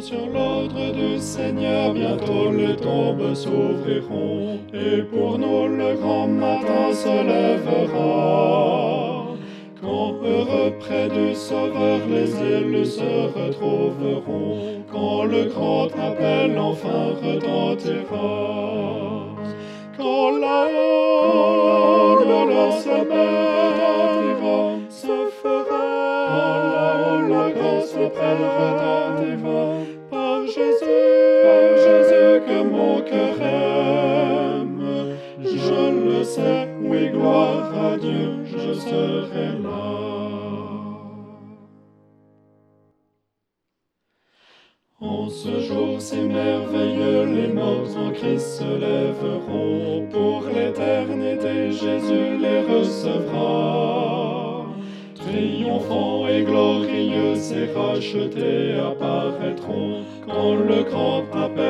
sur l'ordre du Seigneur, bientôt les tombes s'ouvriront, et pour nous le grand matin se lèvera. Quand heureux près du Sauveur les élus se retrouveront, quand le grand appel enfin retentira. Quand la haut de leur se fera. Quand là-haut le grand appel aime. Je le sais, oui, gloire à Dieu, je serai là. En ce jour si merveilleux, les morts en Christ se lèveront. Pour l'éternité, Jésus les recevra. Triomphants et glorieux, ces rachetés apparaîtront quand le grand appel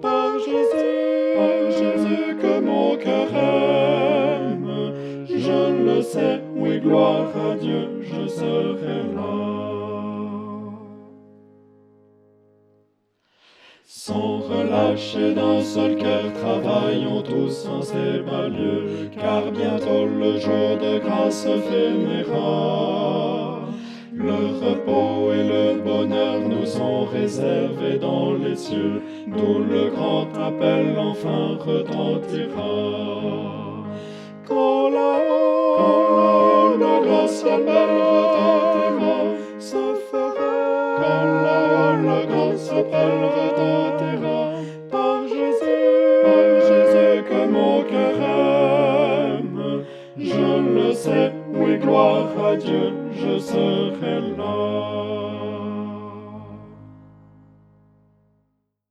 par Jésus, Jésus que mon cœur aime. Je le sais, oui, gloire à Dieu, je serai là. Sans relâcher d'un seul cœur, travaillons tous en ces bas lieux, car bientôt le jour de grâce finira. Sont réservés dans les cieux, d'où le grand appel enfin retentira. Quand là-haut, quand là-haut, le grâce appel retentira, se fera. Quand là-haut, le grâce appel retentira, par Jésus, par Jésus que mon cœur aime. Je le sais, oui, gloire à Dieu, je serai là.